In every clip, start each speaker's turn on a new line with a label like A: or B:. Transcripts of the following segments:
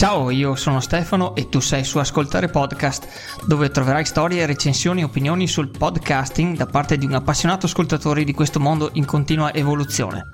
A: Ciao, io sono Stefano e tu sei su Ascoltare Podcast, dove troverai storie, recensioni e opinioni sul podcasting da parte di un appassionato ascoltatore di questo mondo in continua evoluzione.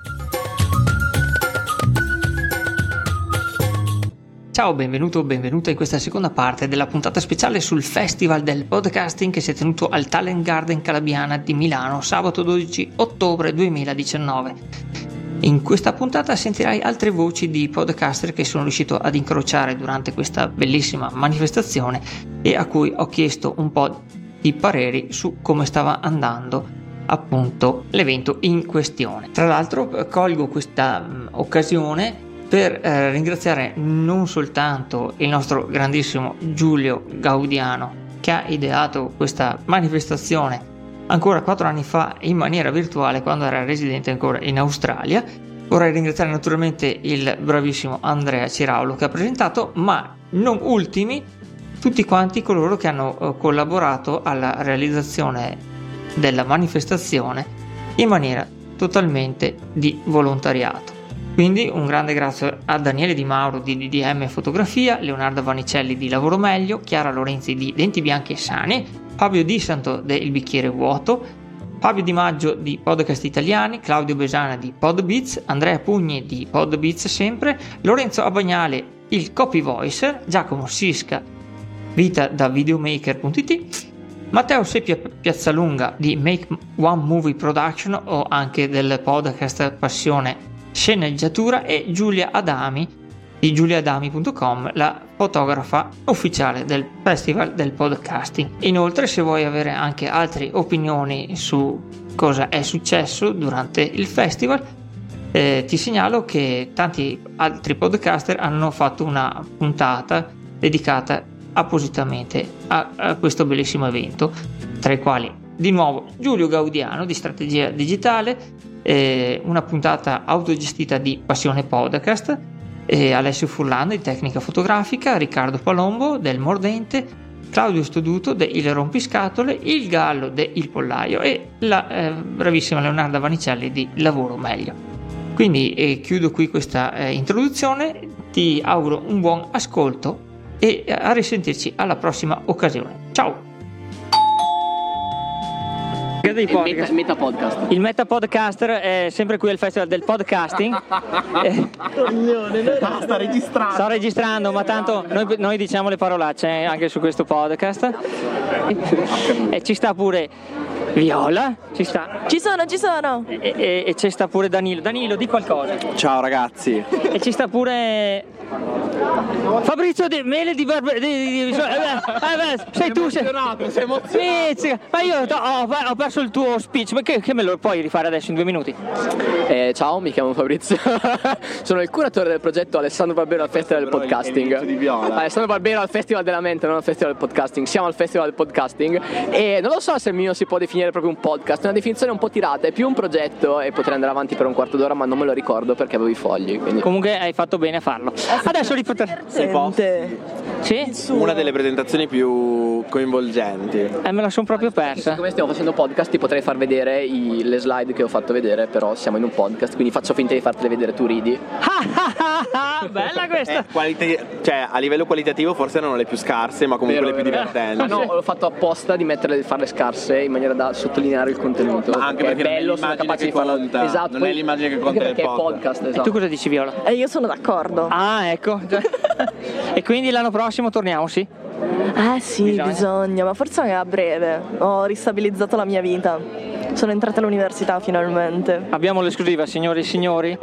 A: Ciao, benvenuto o benvenuta in questa seconda parte della puntata speciale sul Festival del Podcasting che si è tenuto al Talent Garden Calabiana di Milano sabato 12 ottobre 2019. In questa puntata sentirai altre voci di podcaster che sono riuscito ad incrociare durante questa bellissima manifestazione e a cui ho chiesto un po' di pareri su come stava andando appunto l'evento in questione. Tra l'altro colgo questa mh, occasione per eh, ringraziare non soltanto il nostro grandissimo Giulio Gaudiano che ha ideato questa manifestazione ancora quattro anni fa in maniera virtuale quando era residente ancora in Australia. Vorrei ringraziare naturalmente il bravissimo Andrea Ciraulo che ha presentato, ma non ultimi tutti quanti coloro che hanno eh, collaborato alla realizzazione della manifestazione in maniera totalmente di volontariato. Quindi un grande grazie a Daniele Di Mauro di DDM Fotografia, Leonardo Vanicelli di Lavoro Meglio, Chiara Lorenzi di Denti Bianchi e Sani, Fabio Di Santo de Il Bicchiere Vuoto, Fabio Di Maggio di Podcast Italiani, Claudio Besana di Podbeats, Andrea Pugni di Podbeats sempre, Lorenzo Abagnale il Copy Voicer, Giacomo Sisca Vita da Videomaker.it, Matteo Seppia Piazzalunga di Make One Movie Production o anche del podcast Passione Sceneggiatura e Giulia Adami di giuliadami.com, la fotografa ufficiale del Festival del Podcasting. Inoltre, se vuoi avere anche altre opinioni su cosa è successo durante il festival, eh, ti segnalo che tanti altri podcaster hanno fatto una puntata dedicata appositamente a, a questo bellissimo evento, tra i quali di nuovo Giulio Gaudiano di Strategia Digitale, eh, una puntata autogestita di Passione Podcast, e Alessio Furlano di Tecnica Fotografica, Riccardo Palombo del Mordente, Claudio Stoduto de Il Rompiscatole, Il Gallo de Il Pollaio e la eh, bravissima Leonarda Vanicelli di Lavoro Meglio. Quindi eh, chiudo qui questa eh, introduzione, ti auguro un buon ascolto e a risentirci alla prossima occasione. Ciao!
B: Dei podcast. Il meta, podcast.
A: Il meta podcaster è sempre qui al Festival del Podcasting.
B: eh, sta registrando.
A: Sto registrando, ma tanto noi, noi diciamo le parolacce eh, anche su questo podcast. e ci sta pure Viola, ci sta.
C: Ci sono, ci sono.
A: E, e, e ci sta pure Danilo. Danilo, di qualcosa.
D: Ciao ragazzi.
A: E ci sta pure Fabrizio De Mele di Barbe... Di, di, di, eh, eh, sei tu, sei...
D: sei emozionato.
A: ma io ho, ho, perso il tuo speech, ma che, che, me lo puoi rifare adesso in due minuti?
B: Eh, ciao, mi chiamo Fabrizio, sono il curatore del progetto Alessandro Barbero al Festival del Podcasting.
D: Di
B: Alessandro Barbero al Festival della Mente, non al Festival del Podcasting. Siamo al Festival del Podcasting e non lo so se il mio si può definire proprio un podcast, è una definizione un po' tirata, è più un progetto e potrei andare avanti per un quarto d'ora, ma non me lo ricordo perché avevo i fogli. Quindi...
A: Comunque hai fatto bene a farlo. Adesso li potrei
C: se posso.
A: Sì?
D: Una delle presentazioni più coinvolgenti.
A: Eh, me la sono proprio persa.
B: Siccome stiamo facendo podcast, ti potrei far vedere i, le slide che ho fatto vedere, però siamo in un podcast, quindi faccio finta di fartele vedere, tu ridi.
A: Bella questa!
D: Eh, qualita- cioè, a livello qualitativo forse erano le più scarse, ma comunque
B: vero,
D: le più
B: vero.
D: divertenti.
B: No, l'ho fatto apposta di metterle, di farle scarse in maniera da sottolineare il contenuto.
D: Ma anche perché,
B: è bello, sono capace di farlo. Esatto.
D: Non è l'immagine che conta
B: Perché è
D: podcast.
B: podcast,
A: E
B: esatto.
A: tu cosa dici Viola?
C: E io sono d'accordo.
A: Ah, ecco. e quindi l'anno prossimo torniamo, sì?
C: Eh sì,
A: Bisogna.
C: bisogna, ma forse anche a breve. Ho ristabilizzato la mia vita. Sono entrata all'università finalmente.
A: Abbiamo l'esclusiva, signori e signori.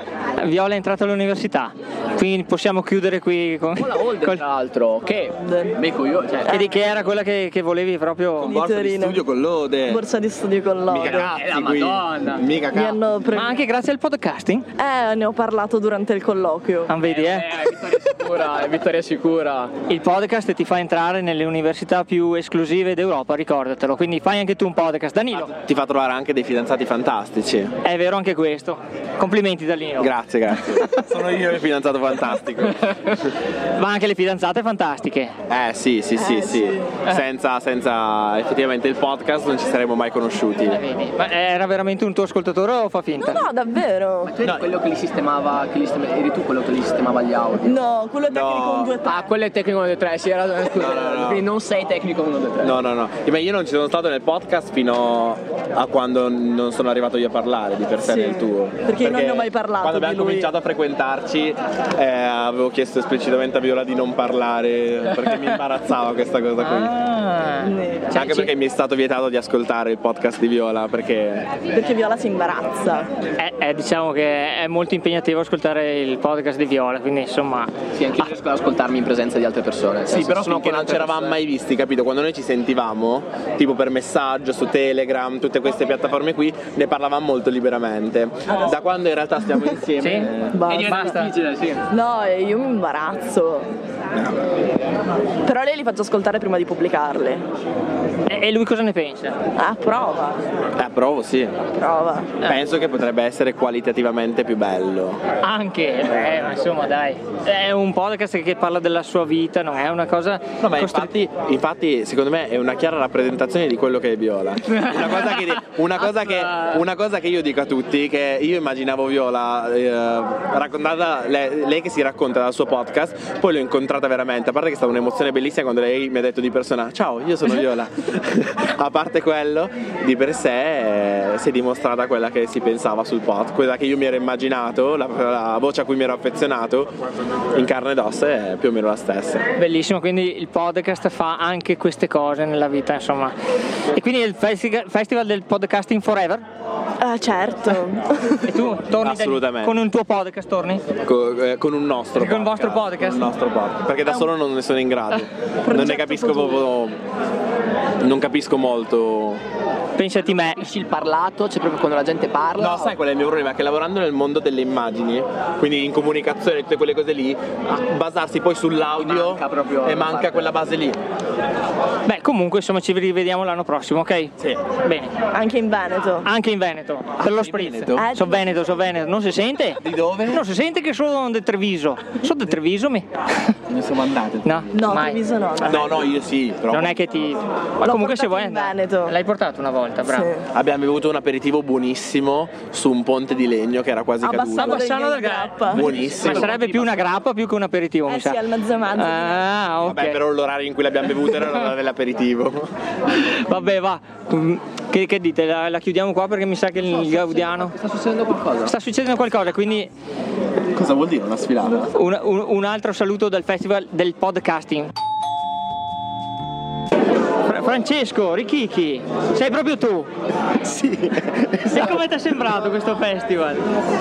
A: Viola è entrata all'università, quindi possiamo chiudere qui con...
B: Con la Holden,
A: col-
B: tra l'altro, che becco io, cioè,
A: che, di- che era quella che, che volevi proprio...
D: Con
C: Di
D: borsa di studio con lode.
C: Borsa di studio con
D: Mica
C: lode.
D: cazzi
B: Eh, la. Madonna.
D: Mica
C: Mi
D: cazzi.
C: pre-
A: Ma anche grazie al podcasting?
C: Eh, ne ho parlato durante il colloquio.
A: Non vedi, eh?
B: eh, vittoria sicura, è vittoria sicura.
A: Il podcast ti fa entrare nelle università più esclusive d'Europa, ricordatelo. Quindi fai anche tu un podcast. Danilo,
D: Ti fa trovare anche dei fidanzati fantastici.
A: è vero anche questo. Complimenti Danilo.
D: Grazie, grazie. Sono io il fidanzato fantastico.
A: Ma anche le fidanzate fantastiche.
D: Eh sì, sì, sì,
C: Eh,
D: sì.
C: sì.
D: Senza, senza effettivamente il podcast non ci saremmo mai conosciuti.
A: Vedi? Ma era veramente un tuo ascoltatore o fa finta?
C: No, no, davvero.
B: Tu eri quello che li sistemava, che li sistema- eri tu quello che li sistemava gli audio?
C: No, No, quello è tecnico
D: No.
C: 1, 2, 3.
B: Ah, quello è tecnico 1, 2, 3, sì, era scusa,
D: No, no, no.
B: quindi non sei tecnico 1, 2, 3.
D: No, no, no. Beh, io non ci sono stato nel podcast fino a quando non sono arrivato io a parlare di per sé
C: Sì,
D: nel tuo.
C: perché io non ne ho mai parlato
D: Quando abbiamo
C: lui.
D: cominciato a frequentarci eh, avevo chiesto esplicitamente a Viola di non parlare perché mi imbarazzava questa cosa qui.
B: Ah. Cioè,
D: Anche
B: ci-
D: perché mi è stato vietato di ascoltare il podcast di Viola perché
C: Perché Viola si imbarazza.
A: Eh, eh, diciamo che è molto impegnativo ascoltare il podcast di Viola, quindi insomma...
B: Sì, anche io riesco ad ascoltarmi in presenza di altre persone.
D: Sì, però
B: sono
D: finché
B: con
D: non c'eravamo
B: persone-
D: mai visti, capito? Quando noi ci sentivamo, tipo per messaggio, su Telegram, tutte queste piattaforme qui, ne parlavamo molto liberamente. Da quando in realtà stiamo insieme...
A: Sì?
D: eh,
C: Basta.
B: E diventa difficile, sì.
C: No, io mi imbarazzo. Però lei li faccio ascoltare prima di pubblicarli.
A: E, e lui cosa ne pensa?
C: Ah, prova,
D: Eh, provo, sì.
C: prova.
D: Penso che potrebbe essere qualitativamente più bello.
A: Anche, eh, ma insomma dai, è un podcast che parla della sua vita, non è una cosa...
D: No, ma
A: costri-
D: infatti, infatti, secondo me è una chiara rappresentazione di quello che è Viola. Una cosa che, una cosa che, una cosa che io dico a tutti, che io immaginavo Viola eh, raccontata, lei, lei che si racconta dal suo podcast, poi l'ho incontrata veramente, a parte che è stata un'emozione bellissima quando lei mi ha detto di persona, ciao, io sono Viola. a parte quello, di per sé eh, si è dimostrata quella che si pensava sul podcast, quella che io mi ero immaginato, la, la voce a cui mi ero affezionato, in carne ed ossa è più o meno la stessa.
A: Bellissimo, quindi il podcast fa anche queste cose nella vita, insomma. E quindi il festi- festival del podcasting forever?
C: Ah, certo.
A: E tu torni da-
D: Assolutamente.
A: con un tuo podcast, torni?
D: Co- eh, con un nostro
A: Con il vostro podcast?
D: con il nostro podcast perché da solo non ne sono in grado non ne
C: Progetto
D: capisco
C: futuro.
D: proprio non capisco molto
A: Pensati me.
B: Capisci il parlato, cioè proprio quando la gente parla.
D: no sai qual è il mio problema che lavorando nel mondo delle immagini quindi in comunicazione tutte quelle cose lì a basarsi poi sull'audio
B: Manca proprio
D: e
B: la
D: manca
B: parte.
D: quella base lì
A: Beh, comunque, insomma, ci rivediamo l'anno prossimo, ok?
D: sì
A: Bene.
C: Anche in Veneto.
A: Anche in Veneto, per lo spritz.
D: Veneto?
C: Eh,
A: So Veneto, so Veneto. Non si sente?
D: di dove?
A: Non si sente che sono del Treviso. Sono del Treviso, mi?
D: ne siamo andati
A: No,
C: No,
A: mai.
C: Treviso no. no.
D: no no io sì però
A: Non è che ti. Ma
C: L'ho
A: comunque se vuoi
C: in
A: andare.
C: Veneto.
A: L'hai portato una volta, bravo.
C: Sì.
D: abbiamo bevuto un aperitivo buonissimo su un ponte di legno che era quasi
C: A
D: caduto
C: Bassano del Grappa.
D: buonissimo
A: Ma sarebbe più una grappa più che un aperitivo, mi
C: Eh
A: sa.
C: sì, al mezzo mezzo.
A: Ah, ok.
D: Vabbè, però l'orario in cui l'abbiamo bevuto era l'ora dell'aperitivo.
A: Vabbè, va. Mm, Che, che dite? La, la chiudiamo qua perché mi sa che il Gaudiano.
B: Sta succedendo qualcosa?
A: Sta succedendo qualcosa, quindi
D: Cosa vuol dire una sfilata?
A: un, un- un altro saluto dal Festival del Podcasting. Fra- Francesco, Richichi, sei proprio tu.
E: Sì,
A: E come ti è sembrato questo festival?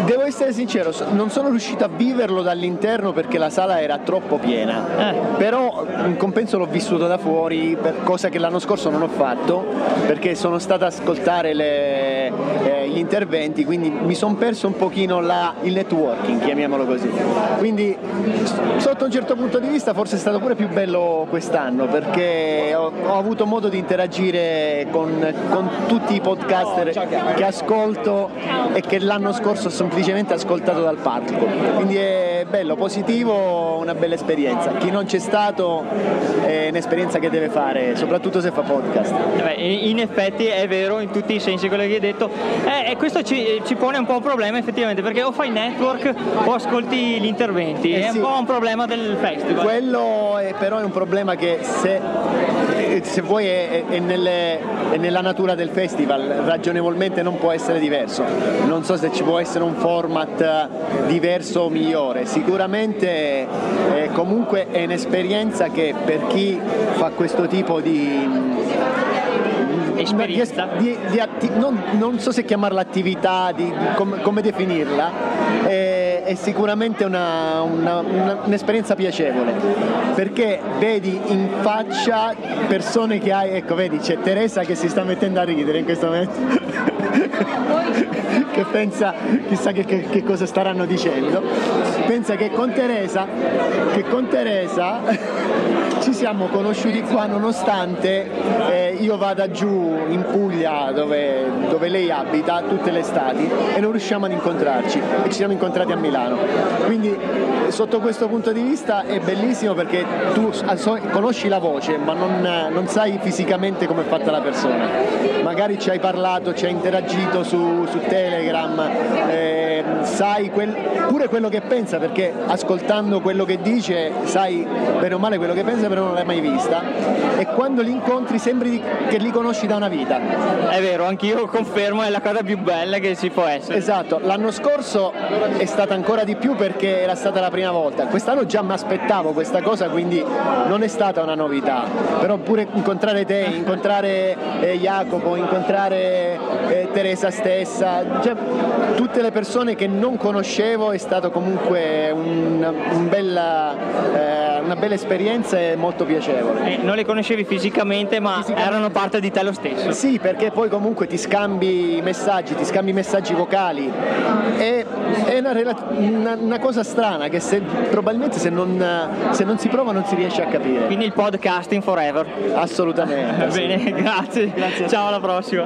E: devo essere sincero, non sono riuscito a viverlo dall'interno perché la sala era troppo piena,
A: Eh.
E: però in compenso l'ho vissuto da fuori, cosa che l'anno scorso non ho fatto perché sono stato ad ascoltare le- eh, gli interventi, quindi mi sono perso un pochino la- il networking, chiamiamolo così. Quindi sotto un certo punto di vista forse è stato pure più bello quest'anno perché ho, ho avuto modo di interagire con, con tutti i podcaster che ascolto e che l'anno scorso ho semplicemente ascoltato dal palco. Quindi è bello, positivo, una bella esperienza. Chi non c'è stato è un'esperienza che deve fare, soprattutto se fa podcast.
A: Beh, in effetti è vero in tutti i sensi quello che hai detto Eh, e questo ci, ci pone un po' un problema effettivamente perché o fai network o ascolti gli interventi
E: Eh
A: è
E: sì.
A: un po' un problema del festival
E: Quello è, però è un problema che se, eh, se vuoi è, è nelle- è nella natura del festival, ragionevolmente non può essere diverso. Non so se ci può essere un format diverso o migliore, sicuramente eh, comunque è un'esperienza che per chi fa questo tipo di
A: Esperienza.
E: di- di atti- non, non so se chiamarla attività, di, di com- come definirla, è, è sicuramente una- una- una- un'esperienza piacevole perché vedi in faccia persone che hai, ecco vedi c'è Teresa che si sta mettendo a ridere in questo momento. che pensa chissà che, che- che cosa staranno dicendo. Pensa che con Teresa che con Teresa ci siamo conosciuti qua nonostante eh, io vada giù in Puglia dove, dove lei abita tutte le estati e non riusciamo ad incontrarci e ci siamo incontrati a Milano. Quindi sotto questo punto di vista è bellissimo perché tu conosci la voce ma non, non sai fisicamente come è fatta la persona. Magari ci hai parlato, ci hai interagito su, su Telegram, eh, sai quel- pure quello che pensa perché ascoltando quello che dice sai bene o male quello che pensa però non l'hai mai vista e quando li incontri sembri che li conosci da una vita.
F: È vero, anch'io confermo, è la cosa più bella che si può essere.
E: Esatto, l'anno scorso è stata ancora di più perché era stata la prima volta, quest'anno già mi aspettavo questa cosa quindi non è stata una novità, però pure incontrare te, incontrare eh, Jacopo, incontrare eh, Teresa stessa, cioè, tutte le persone che non conoscevo è stato comunque un- un bella, eh, una bella esperienza e molto piacevole.
F: Eh, non le conoscevi fisicamente, ma
E: Fisicamente.
F: erano parte di te lo stesso.
E: Sì, perché poi comunque ti scambi messaggi, ti scambi messaggi vocali. È, è una, rela- una- una cosa strana che se- probabilmente se non, se non si prova non si riesce a capire.
F: Quindi il podcasting forever.
E: Assolutamente. sì.
F: Bene, grazie. Ciao, alla prossima.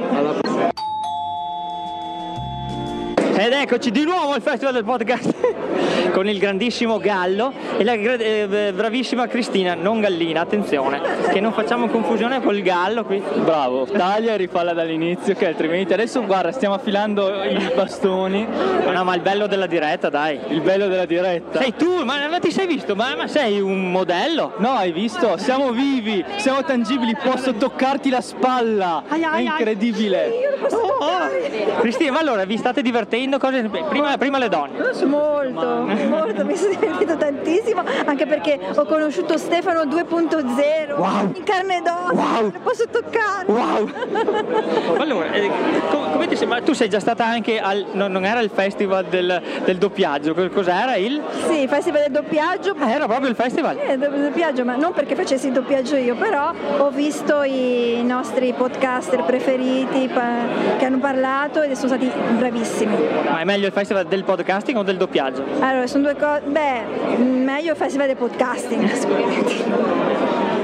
F: Ed eccoci di nuovo al Festival del Podcast con il grandissimo Gallo e la eh, bravissima Cristina, non Gallina, attenzione, che non facciamo confusione col Gallo qui.
G: Bravo, taglia e rifalla dall'inizio che altrimenti adesso guarda stiamo affilando i bastoni,
F: No, ma il bello della diretta, dai.
G: il bello della diretta.
F: Sei tu, ma non ti sei visto? Ma, ma sei un modello?
G: No, hai visto? Siamo vivi, siamo tangibili, posso toccarti la spalla. È incredibile.
F: Oh, oh. Cristina, ma allora vi state divertendo? Cose... Prima, prima le donne.
H: Molto, molto, mi sono divertito tantissimo, anche perché ho conosciuto Stefano 2.0
F: Wow.
H: in carne ed ossa,
F: Wow.
H: lo posso toccare.
F: Wow! allora, eh, com- come ti sembra? Tu sei già stata anche al. no, non era il festival del, del doppiaggio, co- cos'era? Il.
H: Sì, festival del doppiaggio.
F: Ah, era proprio il festival.
H: Eh, do- doppiaggio, ma non perché facessi il doppiaggio io, però ho visto i nostri podcaster preferiti pa- che hanno parlato e sono stati bravissimi.
F: Ma è meglio il festival del podcasting o del doppiaggio?
H: Allora, sono due cose. Beh, meglio il festival del podcasting, sicuramente.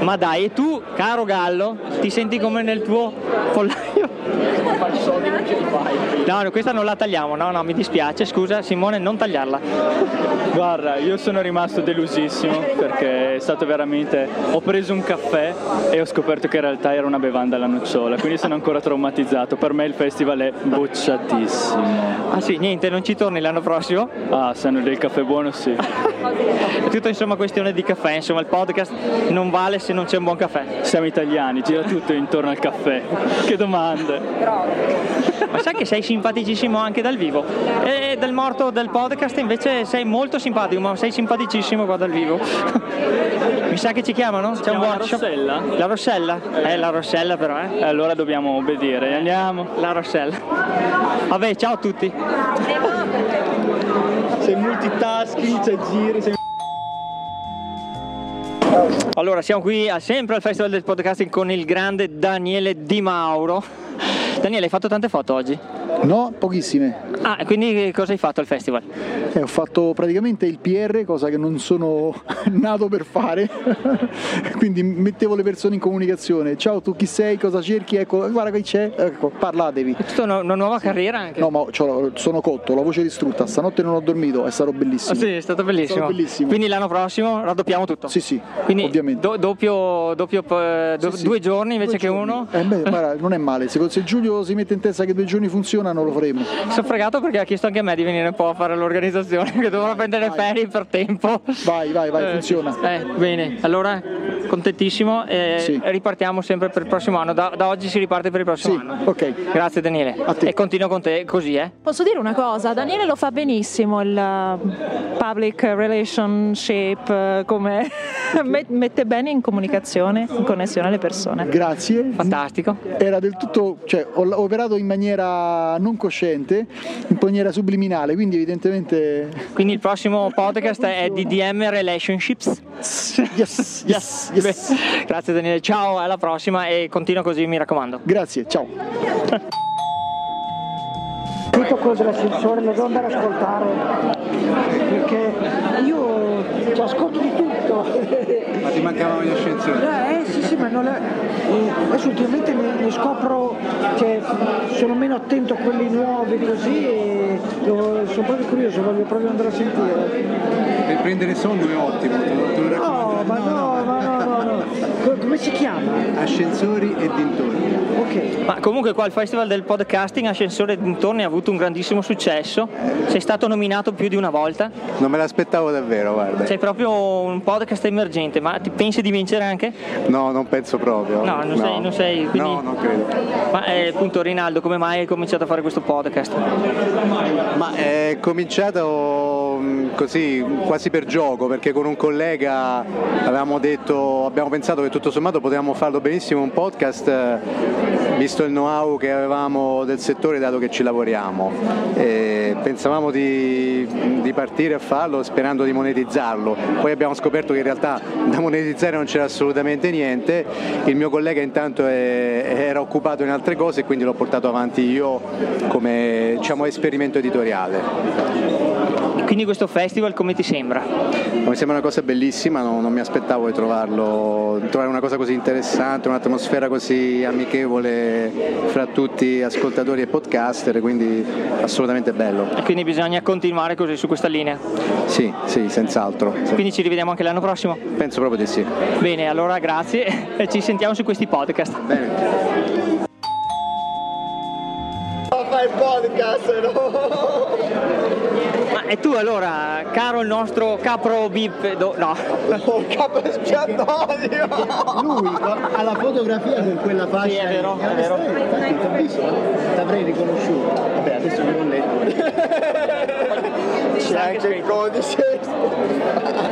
F: Ma dai, e tu, caro Gallo, ti senti come nel tuo pollaio? No, no, questa non la tagliamo, no, no, mi dispiace, scusa Simone, non tagliarla.
G: Guarda, io sono rimasto delusissimo perché è stato veramente... Ho preso un caffè e ho scoperto che in realtà era una bevanda alla nocciola, quindi sono ancora traumatizzato. Per me il festival è bocciatissimo.
F: Ah sì, niente, non ci torni l'anno prossimo?
G: Ah, se hanno del caffè buono sì.
F: È tutta insomma questione di caffè, insomma il podcast non vale se non c'è un buon caffè.
G: Siamo italiani, gira tutto intorno al caffè. Che domande.
F: Ma sai che sei simpaticissimo anche dal vivo. E dal morto del podcast invece sei molto simpatico, ma sei simpaticissimo qua dal vivo. Mi sa che ci chiamano? C'è un
G: chiama la
F: workshop?
G: Rossella?
F: La Rossella? Eh, la Rossella però, eh.
G: E allora dobbiamo obbedire. Andiamo.
F: La Rossella. Vabbè, ciao a tutti.
G: Sei multitasking, c'è giri, sei...
F: Allora, siamo qui a- sempre al Festival del Podcasting con il grande Daniele Di Mauro. Daniele, hai fatto tante foto oggi?
I: No, pochissime.
F: Ah, e quindi cosa hai fatto al festival?
I: Eh, ho fatto praticamente il PR, cosa che non sono nato per fare. Quindi mettevo le persone in comunicazione. Ciao, tu chi sei? Cosa cerchi? Ecco, guarda qui c'è. Ecco, parlatevi.
F: È tutta una, una nuova carriera anche.
I: No, ma sono cotto, la voce distrutta. Stanotte non ho dormito, è stato bellissimo.
F: sì, è stato bellissimo.
I: È stato bellissimo.
F: Quindi l'anno prossimo raddoppiamo tutto.
I: Sì, sì,
F: Quindi
I: ovviamente.
F: do- doppio, doppio, eh, do-
I: Sì, sì.
F: due giorni invece
I: Due
F: che
I: giorni.
F: uno.
I: Eh, beh, guarda, non è male. Se, se Giulio si mette in testa che due giorni funzionano, lo faremo.
F: Sono fregato perché ha chiesto anche a me di venire un po' a fare l'organizzazione, che dovrò prendere ferie per tempo.
I: Vai, vai, vai,
F: Eh,
I: funziona.
F: Eh, bene, allora contentissimo e
I: Sì.
F: ripartiamo sempre per il prossimo anno. Da, da oggi si riparte per il prossimo
I: Sì,
F: anno.
I: ok.
F: Grazie Daniele.
I: A te.
F: E continuo con te così, eh.
J: Posso dire una cosa? Daniele lo fa benissimo il uh, public relationship, uh, come met- mette bene in comunicazione, in connessione alle persone.
I: Grazie.
F: Fantastico.
I: Era del tutto, cioè ho operato in maniera non cosciente, in maniera subliminale, quindi evidentemente
F: Quindi il prossimo podcast è DDM Relationships.
I: yes, yes, yes.
F: Beh, Grazie Daniele, ciao, alla prossima e continua così mi raccomando.
I: Grazie, ciao.
K: Tutto quello dell'ascensore lo devo andare ad ascoltare perché io ci ascolto di tutto.
L: Ma ti mancavano gli ascensori?
K: Eh sì sì, ma non è... eh, adesso ultimamente ne, ne scopro che sono meno attento a quelli nuovi così e sono proprio curioso, voglio proprio andare a sentire.
L: Per prendere sonno è ottimo, te lo, te lo raccomando.
K: No, ma no, ma no, no, no. Co- Come si chiama?
L: Ascensori e dintorni.
K: Ok.
A: Ma comunque qua il Festival del Podcasting Ascensore dintorni ha avuto un grandissimo successo. Sei stato nominato più di una volta.
L: Non me l'aspettavo davvero, guarda.
A: Sei proprio un podcast emergente, ma ti pensi di vincere anche?
L: No, non penso proprio.
A: No, non sei- non sei, quindi-
L: No, non credo.
A: Ma eh, appunto Rinaldo, come mai hai cominciato a fare questo podcast?
L: Ma è cominciato mh, così quasi per gioco perché con un collega avevamo detto, abbiamo pensato che tutto sommato potevamo farlo benissimo un podcast eh, visto il know-how che avevamo del settore dato che ci lavoriamo. E pensavamo di, di partire a farlo sperando di monetizzarlo, poi abbiamo scoperto che in realtà da monetizzare non c'era assolutamente niente, il mio collega intanto è- era occupato in altre cose e quindi l'ho portato avanti io come diciamo, esperimento editoriale.
A: Quindi questo festival come ti sembra?
L: Mi sembra una cosa bellissima, no- non mi aspettavo di trovarlo, di trovare una cosa così interessante, un'atmosfera così amichevole fra tutti ascoltatori e podcaster, quindi assolutamente bello.
A: E quindi bisogna continuare così su questa linea.
L: Sì, sì, senz'altro. Sì.
A: Quindi ci rivediamo anche l'anno prossimo?
L: Penso proprio di sì.
A: Bene, allora grazie e ci sentiamo su questi podcast.
L: Bene.
E: Fai podcast, no?
A: E tu allora, caro il nostro capro bip, do- no,
E: Il capo espiatorio! Lui ha la fotografia con quella fascia.
A: Sì, è vero, è vero.
E: Ho visto, t'avrei riconosciuto. Vabbè, adesso non ho letto. C'è anche il codice.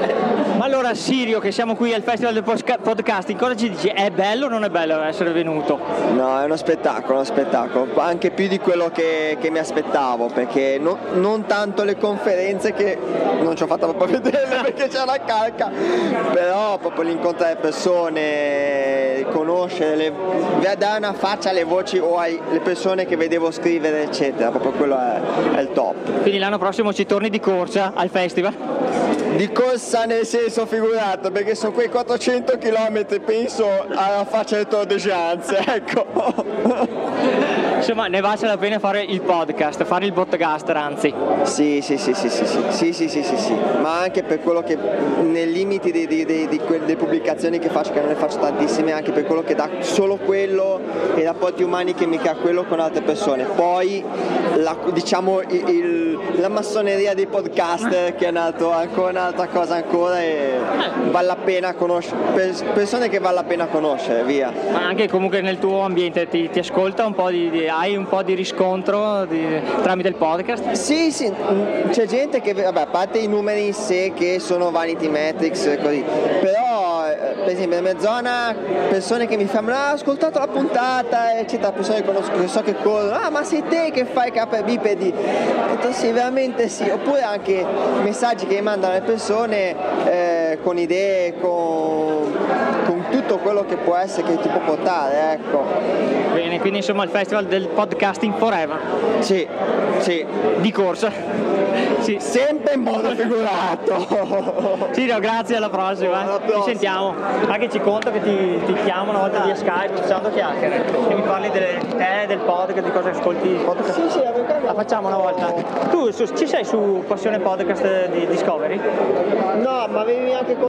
A: Allora Sirio, che siamo qui al Festival del Podcasting, cosa ci dici? È bello o non è bello essere venuto?
M: No, è uno spettacolo, uno spettacolo, anche più di quello che, che mi aspettavo, perché no- non tanto le conferenze che non ci ho fatto proprio vedere perché c'è la calca, però proprio l'incontro delle persone, conoscere, le, dare una faccia alle voci o alle persone che vedevo scrivere, eccetera, proprio quello è, è il top.
A: Quindi l'anno prossimo ci torni di corsa al festival?
M: Di corsa nel senso figurato, perché sono quei 400 km, penso alla faccia del Tour de France, ecco.
A: Insomma, ne vale la pena fare il podcast, fare il podcaster anzi.
M: Sì, sì, sì, sì, sì, sì, sì, sì, sì, sì, ma anche per quello che nei limiti di, di- di- di que- delle pubblicazioni che faccio, che non ne faccio tantissime, anche per quello che dà solo quello e i rapporti umani che mi crea quello con altre persone. Poi la, diciamo il- il- la massoneria dei podcaster che è un altro- ancora un'altra cosa ancora e vale la pena conoscere, persone che vale la pena conoscere, via.
A: Ma anche comunque nel tuo ambiente ti, ti ascolta un po' di- hai un po' di riscontro di- tramite il podcast?
M: Sì, sì, mm, c'è gente che, vabbè, a parte i numeri in sé che sono vanity metrics e così, però eh, per esempio nella mia zona persone che mi fanno ah, ho ascoltato la puntata, eccetera, persone che conosco, che so che corrono, ah ma sei te che fai capre bipedi? Detto sì, veramente sì, oppure anche messaggi che mi mandano le persone eh, con idee, con tutto quello che può essere, che ti può portare, ecco.
A: Bene, quindi insomma il festival del podcasting forever.
M: Sì, sì.
A: Di corsa. Sì.
M: Sempre in modo figurato.
A: No, grazie, alla prossima. eh. Ci sentiamo. Anche ci conto che ti, ti chiamo una volta via Skype facendo chiacchiere e mi parli delle- te, del podcast, di cosa ascolti il podcast.
M: Sì, sì,
A: la facciamo una volta. Tu su- ci sei su Passione Podcast di Discovery?
M: No, ma avevi anche con...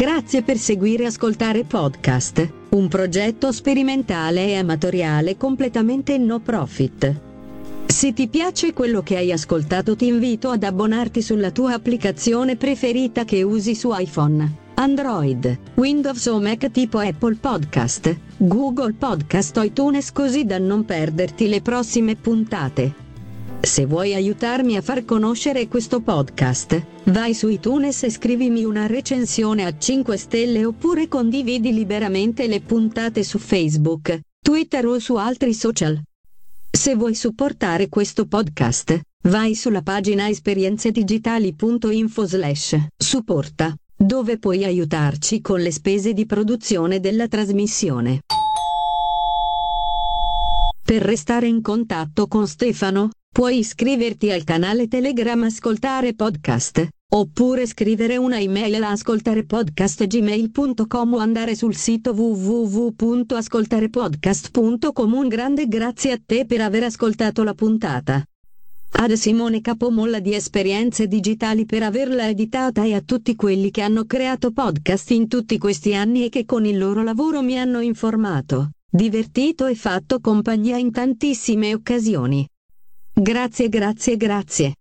N: Grazie per seguire e Ascoltare Podcast, un progetto sperimentale e amatoriale completamente no profit. Se ti piace quello che hai ascoltato ti invito ad abbonarti sulla tua applicazione preferita che usi su iPhone, Android, Windows o Mac tipo Apple Podcast, Google Podcast o iTunes così da non perderti le prossime puntate. Se vuoi aiutarmi a far conoscere questo podcast, vai su iTunes e scrivimi una recensione a 5 stelle oppure condividi liberamente le puntate su Facebook, Twitter o su altri social. Se vuoi supportare questo podcast, vai sulla pagina esperienzedigitali.info slash supporta, dove puoi aiutarci con le spese di produzione della trasmissione. Per restare in contatto con Stefano, puoi iscriverti al canale Telegram Ascoltare Podcast, Oppure scrivere una email a ascoltarepodcast.gmail.com o andare sul sito www.ascoltarepodcast.com. Un grande grazie a te per aver ascoltato la puntata. Ad Simone Capomolla di Esperienze Digitali per averla editata e a tutti quelli che hanno creato podcast in tutti questi anni e che con il loro lavoro mi hanno informato, divertito e fatto compagnia in tantissime occasioni. Grazie, grazie, grazie.